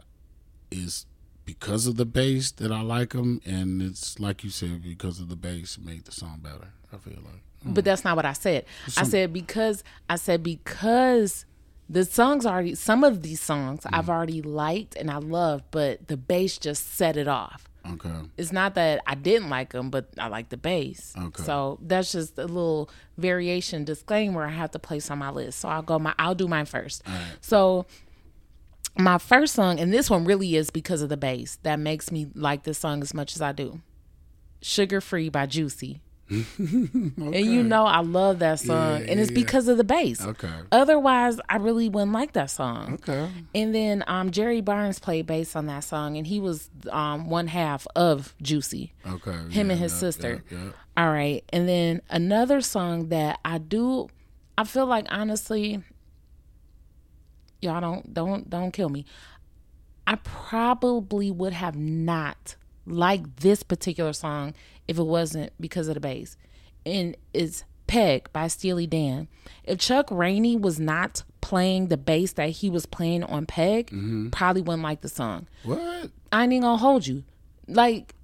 is because of the bass that I like them, and it's like you said because of the bass made the song better. I feel like. But that's not what I said. I said because I said because the songs already some of these songs Mm. I've already liked and I loved, but the bass just set it off. Okay. It's not that I didn't like them, but I like the bass. Okay. So that's just a little variation disclaimer I have to place on my list. So I'll go my I'll do mine first. So my first song, and this one really is because of the bass that makes me like this song as much as I do. Sugar Free by Juicy. And you know I love that song, Yeah, and it's yeah. because of the bass. Okay. Otherwise, I really wouldn't like that song. Okay. And then um, Jerry Barnes played bass on that song, and he was um, one half of Juicy. Okay. Him yeah, and his sister. All right, and then another song that I do, I feel like honestly, y'all don't don't don't kill me. I probably would have not liked this particular song if it wasn't because of the bass. And it's Peg by Steely Dan. If Chuck Rainey was not playing the bass that he was playing on Peg, mm-hmm. probably wouldn't like the song. What? I ain't gonna hold you. Like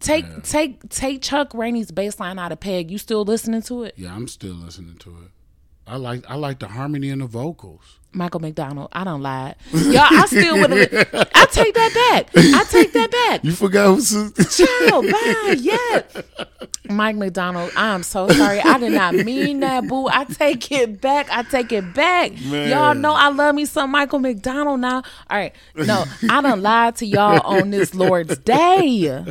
take take take Chuck Rainey's bass line out of Peg. You still listening to it? Yeah, I'm still listening to it. I like I like the harmony and the vocals. Michael McDonald. I don't lie. Y'all, I still would have. I take that back. I take that back. You forgot who's Child, bye. Yeah. Mike McDonald, I'm so sorry. I did not mean that, boo. I take it back. I take it back. Y'all know I love me some Michael McDonald now. All right. No, I don't lie to y'all on this Lord's Day.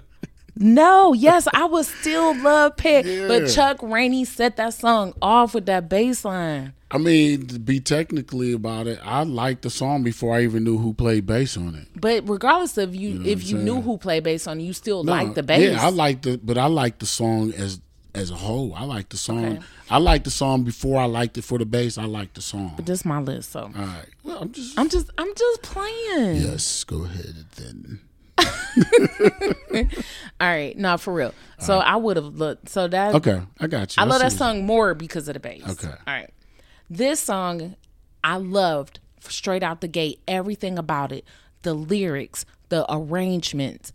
No, yes, I would still love Peg, Yeah. but Chuck Rainey set that song off with that bass line. I mean, to be technically about it, I liked the song before I even knew who played bass on it. But regardless of you, know if you I'm knew who played bass on it, you still No, like the bass. Yeah, I like the, but I like the song as as a whole. I like the song. Okay. I like the song before I liked it for the bass. I like the song. But This my list, so All right. Well, I'm just. I'm just I'm just playing. yes, go ahead then. All right, no, for real. So I would have looked. So that Okay, I got you. I love that see- song more because of the bass. Okay. All right. This song I loved straight out the gate. Everything about it, the lyrics, the arrangements.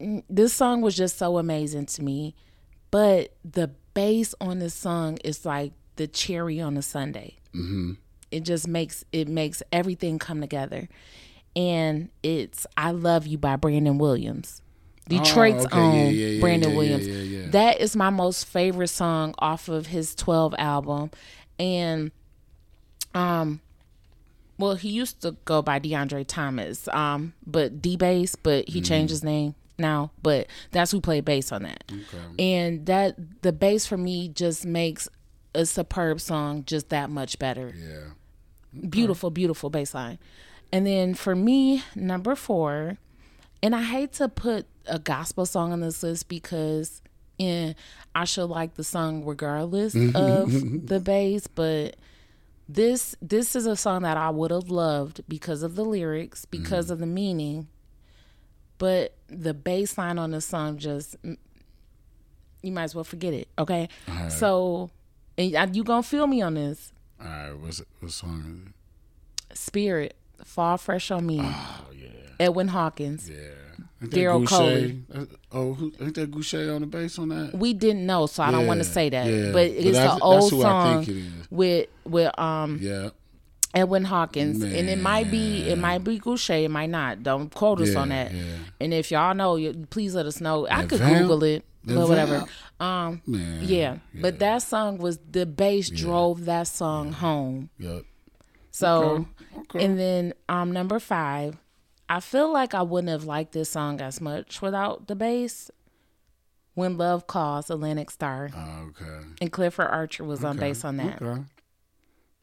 Mm, This song was just so amazing to me. But the bass on this song is like the cherry on a Sunday. Mm-hmm. It just makes it makes everything come together. And it's "I Love You" by Brandon Williams. Detroit's Oh, okay. Own yeah, yeah, Brandon yeah, yeah, Williams. That is my most favorite song off of his 12 album. And um well, he used to go by DeAndre Thomas, um, but D bass, but he Mm. changed his name now. But that's who played bass on that. And that the bass for me just makes a superb song just that much better. Yeah. Beautiful, beautiful bass line. And then for me, number four, and I hate to put a gospel song on this list because yeah, I should like the song regardless of the bass, but this this is a song that I would have loved because of the lyrics, because of the meaning. But the bass line on the song just mm, you might as well forget it, okay? So and you gonna feel me on this. All right. What's it? What song? Spirit, Fall Fresh on Me. Oh yeah. Edwin Hawkins. Yeah. Ain't Daryl Coley. Uh, Oh, who, ain't that Gouché on the bass on that? We didn't know, so I don't want to say that. yeah. But But it's that's- an that's old who I song think it is. with with um Yeah. Edwin Hawkins, and it might be it might be Gouché, it might not. Don't quote us Yeah, on that. yeah. And if y'all know, please let us know. I That could vamp- Google it, that but whatever. Um, Man. yeah. but that song was the bass drove that song home. Yep. So, Okay. and then um number five, I feel like I wouldn't have liked this song as much without the bass. When Love Calls, Atlantic Starr, Okay. and Clifford Archer was on bass on that.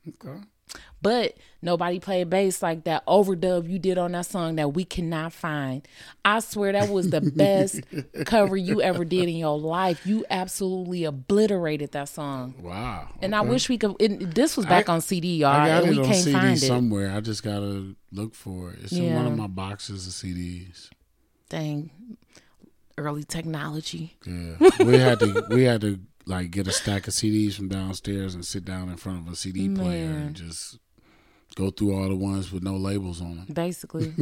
Okay. Okay. But nobody played bass like that overdub you did on that song that we cannot find. I swear that was the best cover you ever did in your life. You absolutely obliterated that song. Wow. And I wish we could. It, this was back I- on CD, y'all, I got and it we on can't CD find it. somewhere. I just gotta look for it. It's in one of my boxes of CDs. Dang, early technology. Yeah, we had to we had to like get a stack of CDs from downstairs and sit down in front of a CD player and just go through all the ones with no labels on them. Basically,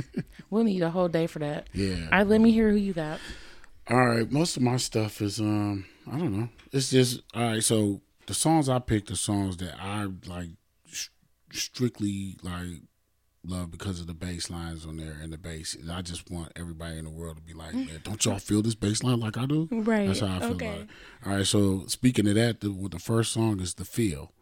we'll need a whole day for that. Yeah. All right, let me hear who you got. All right, most of my stuff is um I don't know. It's just all right. So the songs I picked are songs that I like sh- strictly like love because of the bass lines on there and the bass. And I just want everybody in the world to be like, man, don't y'all feel this bass line like I do? Right, That's how I feel okay. about it. All right. So speaking of that, the, well, the first song is "The Feel"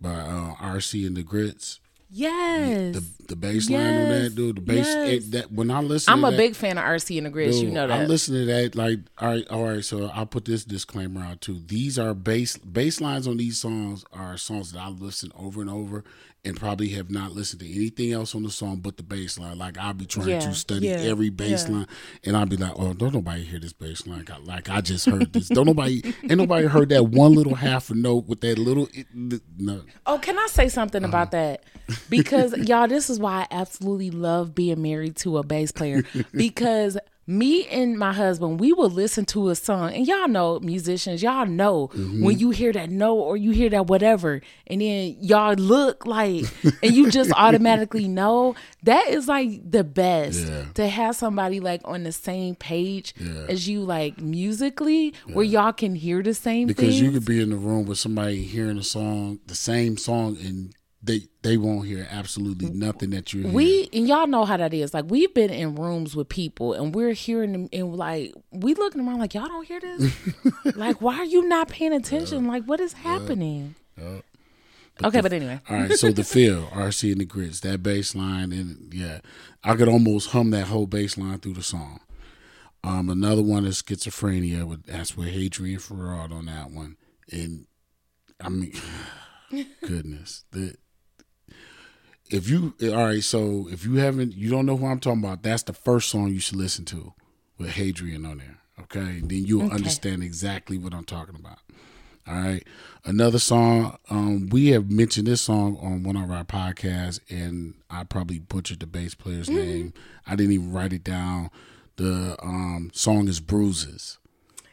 by uh, RC and the Grits. Yes, The the bass line on that dude. The bass yes. it, that when I listen, I'm to a that, big fan of RC and the Grits. you know that. I listen to that. Like, all right, all right. So I'll put this disclaimer out too. These are bass bass lines on these songs are songs that I listen over and over, and probably have not listened to anything else on the song but the bass line. Like I'll be trying Yeah, to study yeah, every bass yeah. line, and I'll be like, oh, don't nobody hear this bass line. Like I, like I just heard this. don't nobody, ain't nobody heard that one little half a note with that little. It, no, Oh, can I say something Uh-huh. about that? because y'all, this is why I absolutely love being married to a bass player because me and my husband, we will listen to a song, and y'all know musicians, y'all know mm-hmm. when you hear that note or you hear that whatever, and then y'all look like, and you just automatically know that is like the best yeah. to have somebody like on the same page yeah. as you, like musically, yeah. where y'all can hear the same. Because things. you could be in the room with somebody hearing a song, the same song, and they they won't hear absolutely nothing that you're. We and y'all know how that is. Like we've been in rooms with people and we're hearing them and like we looking around like y'all don't hear this. like why are you not paying attention? like what is happening? But okay, the, but anyway. all right, so the feel, RC and the grits, that bass line, and yeah, I could almost hum that whole bass line through the song. Um, another one is schizophrenia. With that's with Hadrien Feraud on that one, and I mean, goodness, the if you all right, so if you haven't, you don't know who I'm talking about. That's the first song you should listen to with Hadrien on there. Okay, then you'll okay. understand exactly what I'm talking about. All right, another song. Um, we have mentioned this song on one of our podcasts, and I probably butchered the bass player's mm-hmm. name. I didn't even write it down. The um, song is "Bruises."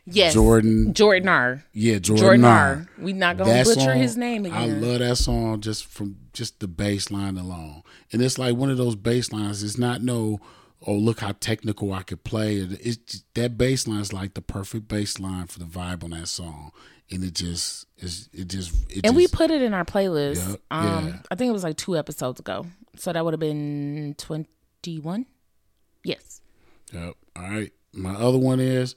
Yes. Jordan. Jordan R. Yeah, Jordan, Jordan R. R. We not gonna that butcher song, his name again. I love that song just from just the bass line alone. And it's like one of those bass lines. It's not no, oh look how technical I could play. It's just, that bass line is like the perfect bass line for the vibe on that song. And it just is it just it And just, we put it in our playlist. Yep, um yeah. I think it was like two episodes ago. So that would have been twenty one? Yes. Yep. All right. My other one is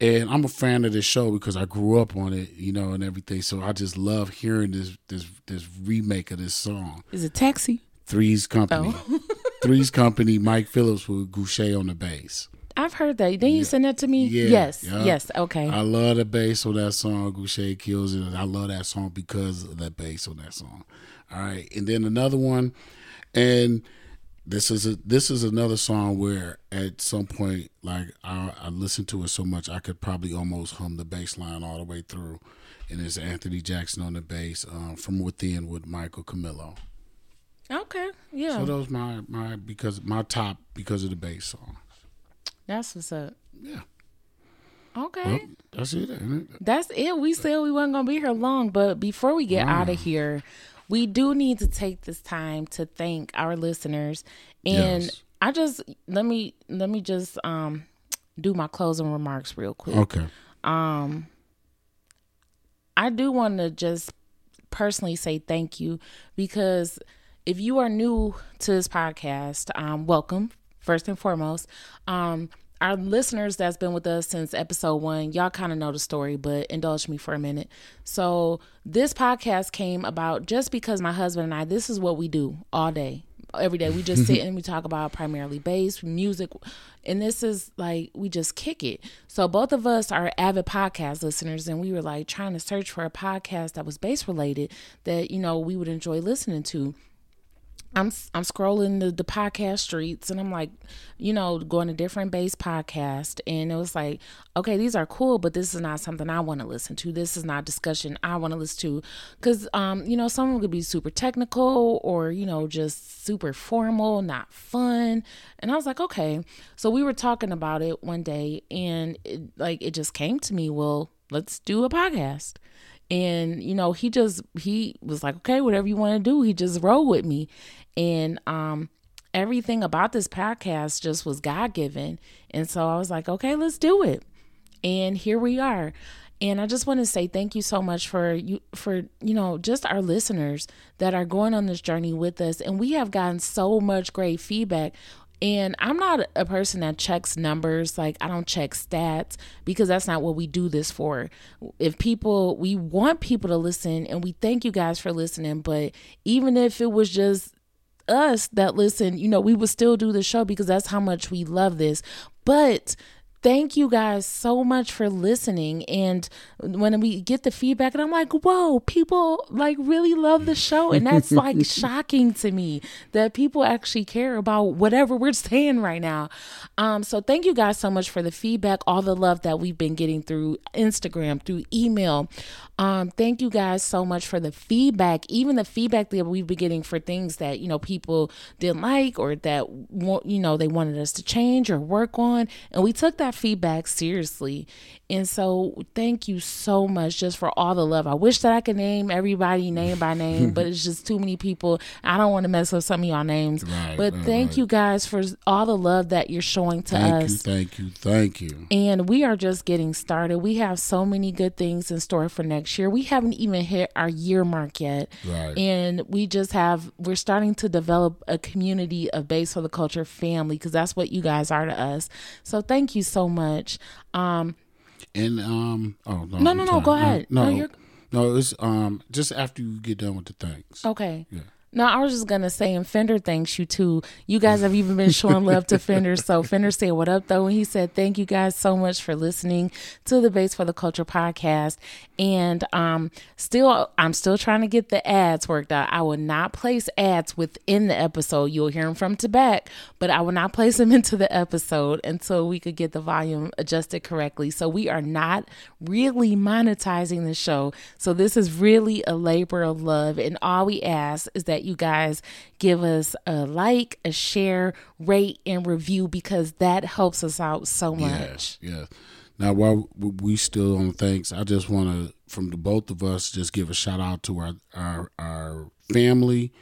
and I'm a fan of this show because I grew up on it, you know, and everything. So I just love hearing this this this remake of this song. Is it Taxi? Three's Company. Oh. Three's Company. Mike Phillips with Gouché on the bass. I've heard that. Didn't yeah. you send that to me? Yeah, yes. Yeah. Yes. Okay. I love the bass on that song. Gouché kills it. I love that song because of that bass on that song. All right. And then another one, and this is a this is another song where at some point like I, I listened to it so much I could probably almost hum the bass line all the way through, and it's Anthony Jackson on the bass um, from Within with Michael Camilo. Okay, yeah. So those my my because my top because of the bass song. That's what's up. Yeah. Okay. Well, that's it, it, That's it. We said we weren't gonna be here long, but before we get wow. out of here, we do need to take this time to thank our listeners. And yes. i just let me let me just um do my closing remarks real quick. Okay. Um i do want to just personally say thank you because if you are new to this podcast um welcome first and foremost. Um our listeners that's been with us since episode one, y'all kind of know the story, but indulge me for a minute. So, this podcast came about just because my husband and I, this is what we do all day, every day. We just sit and we talk about primarily bass, music, and this is like we just kick it. So, both of us are avid podcast listeners, and we were like trying to search for a podcast that was bass related that, you know, we would enjoy listening to. I'm I'm scrolling the, the podcast streets and I'm like, you know, going to different bass podcast and it was like, okay, these are cool, but this is not something I want to listen to. This is not discussion I want to listen to because, um, you know, someone could be super technical or you know just super formal, not fun. And I was like, okay. So we were talking about it one day and it, like it just came to me, well, let's do a podcast and you know he just he was like okay whatever you want to do he just rolled with me. And um everything about this podcast just was god-given. And so i was like okay let's do it. And here we are. And i just want to say thank you so much for you for you know just our listeners that are going on this journey with us. And we have gotten so much great feedback and I'm not a person that checks numbers. Like, I don't check stats because that's not what we do this for. If people, we want people to listen and we thank you guys for listening. But even if it was just us that listen, you know, we would still do the show because that's how much we love this. But thank you guys so much for listening. And when we get the feedback and i'm like whoa people like really love the show. And that's like shocking to me that people actually care about whatever we're saying right now. Um so thank you guys so much for the feedback all the love that we've been getting through instagram through email. Um thank you guys so much for the feedback even the feedback that we've been getting for things that you know people didn't like or that you know they wanted us to change or work on. And we took that that feedback seriously. And so thank you so much just for all the love. I wish that I could name everybody name by name, but it's just too many people. I don't want to mess up some of y'all names. Right, but right, thank right. you guys for all the love that you're showing to thank us. Thank you, thank you. Thank you. And we are just getting started. We have so many good things in store for next year. We haven't even hit our year mark yet. Right. And we just have we're starting to develop a community of Bass for the Culture family because that's what you guys are to us. So thank you so so much. Um, and um, oh no, no, no, no, go ahead. Uh, no, no, no, it's um, just after you get done with the things. Okay. Yeah. No, I was just gonna say, and Fender thanks you too. You guys have even been showing love to Fender. So Fender said, "What up, though?" And he said, "Thank you guys so much for listening to the Bass for the Culture podcast." And um, still, I'm still trying to get the ads worked out. I will not place ads within the episode. You'll hear them from to back, but I will not place them into the episode until we could get the volume adjusted correctly. So we are not really monetizing the show. So this is really a labor of love, and all we ask is that that you guys give us a like, a share, rate, and review because that helps us out so much. Yes, yes. Now, while we still on thanks, I just want to, from the both of us, just give a shout out to our our, our family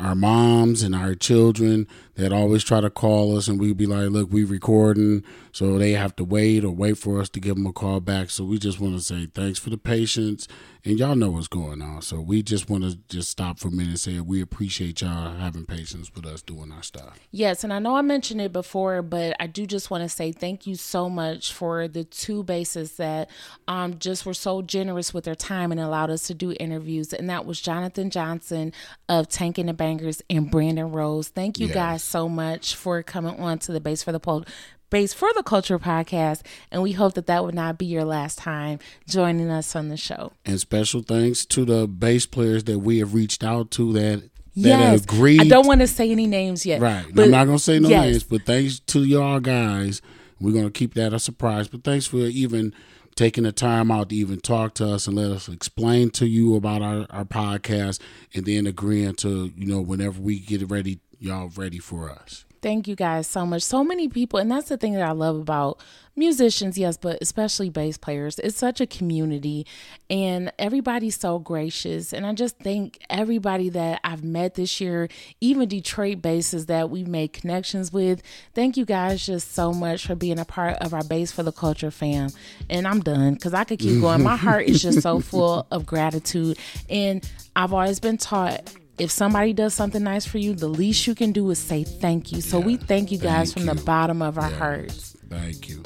our moms and our children that always try to call us and we'd be like look we recording so they have to wait or wait for us to give them a call back so we just want to say thanks for the patience and y'all know what's going on so we just want to just stop for a minute and say we appreciate y'all having patience with us doing our stuff yes and i know i mentioned it before but i do just want to say thank you so much for the two basses that um just were so generous with their time and allowed us to do interviews and that was jonathan johnson of Tank and the Bangas and Brandon Rose. Thank you yes. guys so much for coming on to the Base for the Pole. Bass for the Culture podcast, and we hope that that would not be your last time joining us on the show. And special thanks to the bass players that we have reached out to that yes. agreed. I don't want to say any names yet. Right. But I'm not going to say no yes. names, but thanks to y'all guys. We're going to keep that a surprise. But thanks for even taking the time out to even talk to us and let us explain to you about our, our podcast and then agreeing to, you know, whenever we get ready, y'all ready for us. Thank you guys so much. So many people, and that's the thing that I love about musicians, yes, but especially bass players. It's such a community, and everybody's so gracious. And I just thank everybody that I've met this year, even Detroit basses that we've made connections with. Thank you guys just so much for being a part of our Bass for the Culture fam. And I'm done because I could keep going. My heart is just so full of gratitude. And I've always been taught if somebody does something nice for you, the least you can do is say thank you. So yeah, we thank you guys thank from you. the bottom of our yes, hearts. Thank you.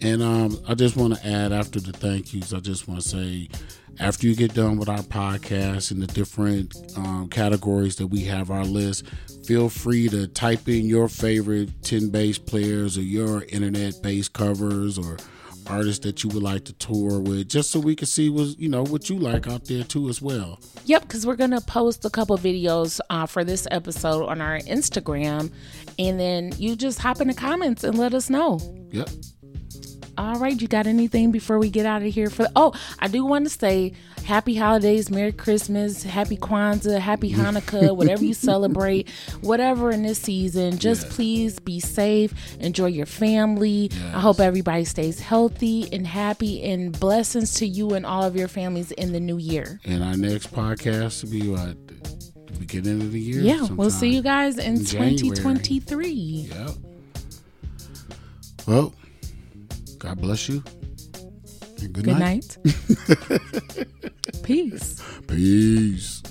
And um, I just want to add after the thank yous, I just want to say after you get done with our podcast and the different um, categories that we have our list, feel free to type in your favorite 10 bass players or your internet bass covers or artists that you would like to tour with, just so we can see what you know what you like out there too as well. Yep, because we're gonna post a couple videos uh, for this episode on our Instagram, and then you just hop in the comments and let us know. Yep. All right, you got anything before we get out of here? For oh, I do want to say happy holidays, Merry Christmas, Happy Kwanzaa, Happy Hanukkah, whatever you celebrate, whatever in this season. Just yes. please be safe, enjoy your family. Yes. I hope everybody stays healthy and happy, and blessings to you and all of your families in the new year. And our next podcast will be what beginning of the year. Yeah, we'll see you guys in, in 2023. Yep. Well. God bless you. And good, good night. night. Peace. Peace.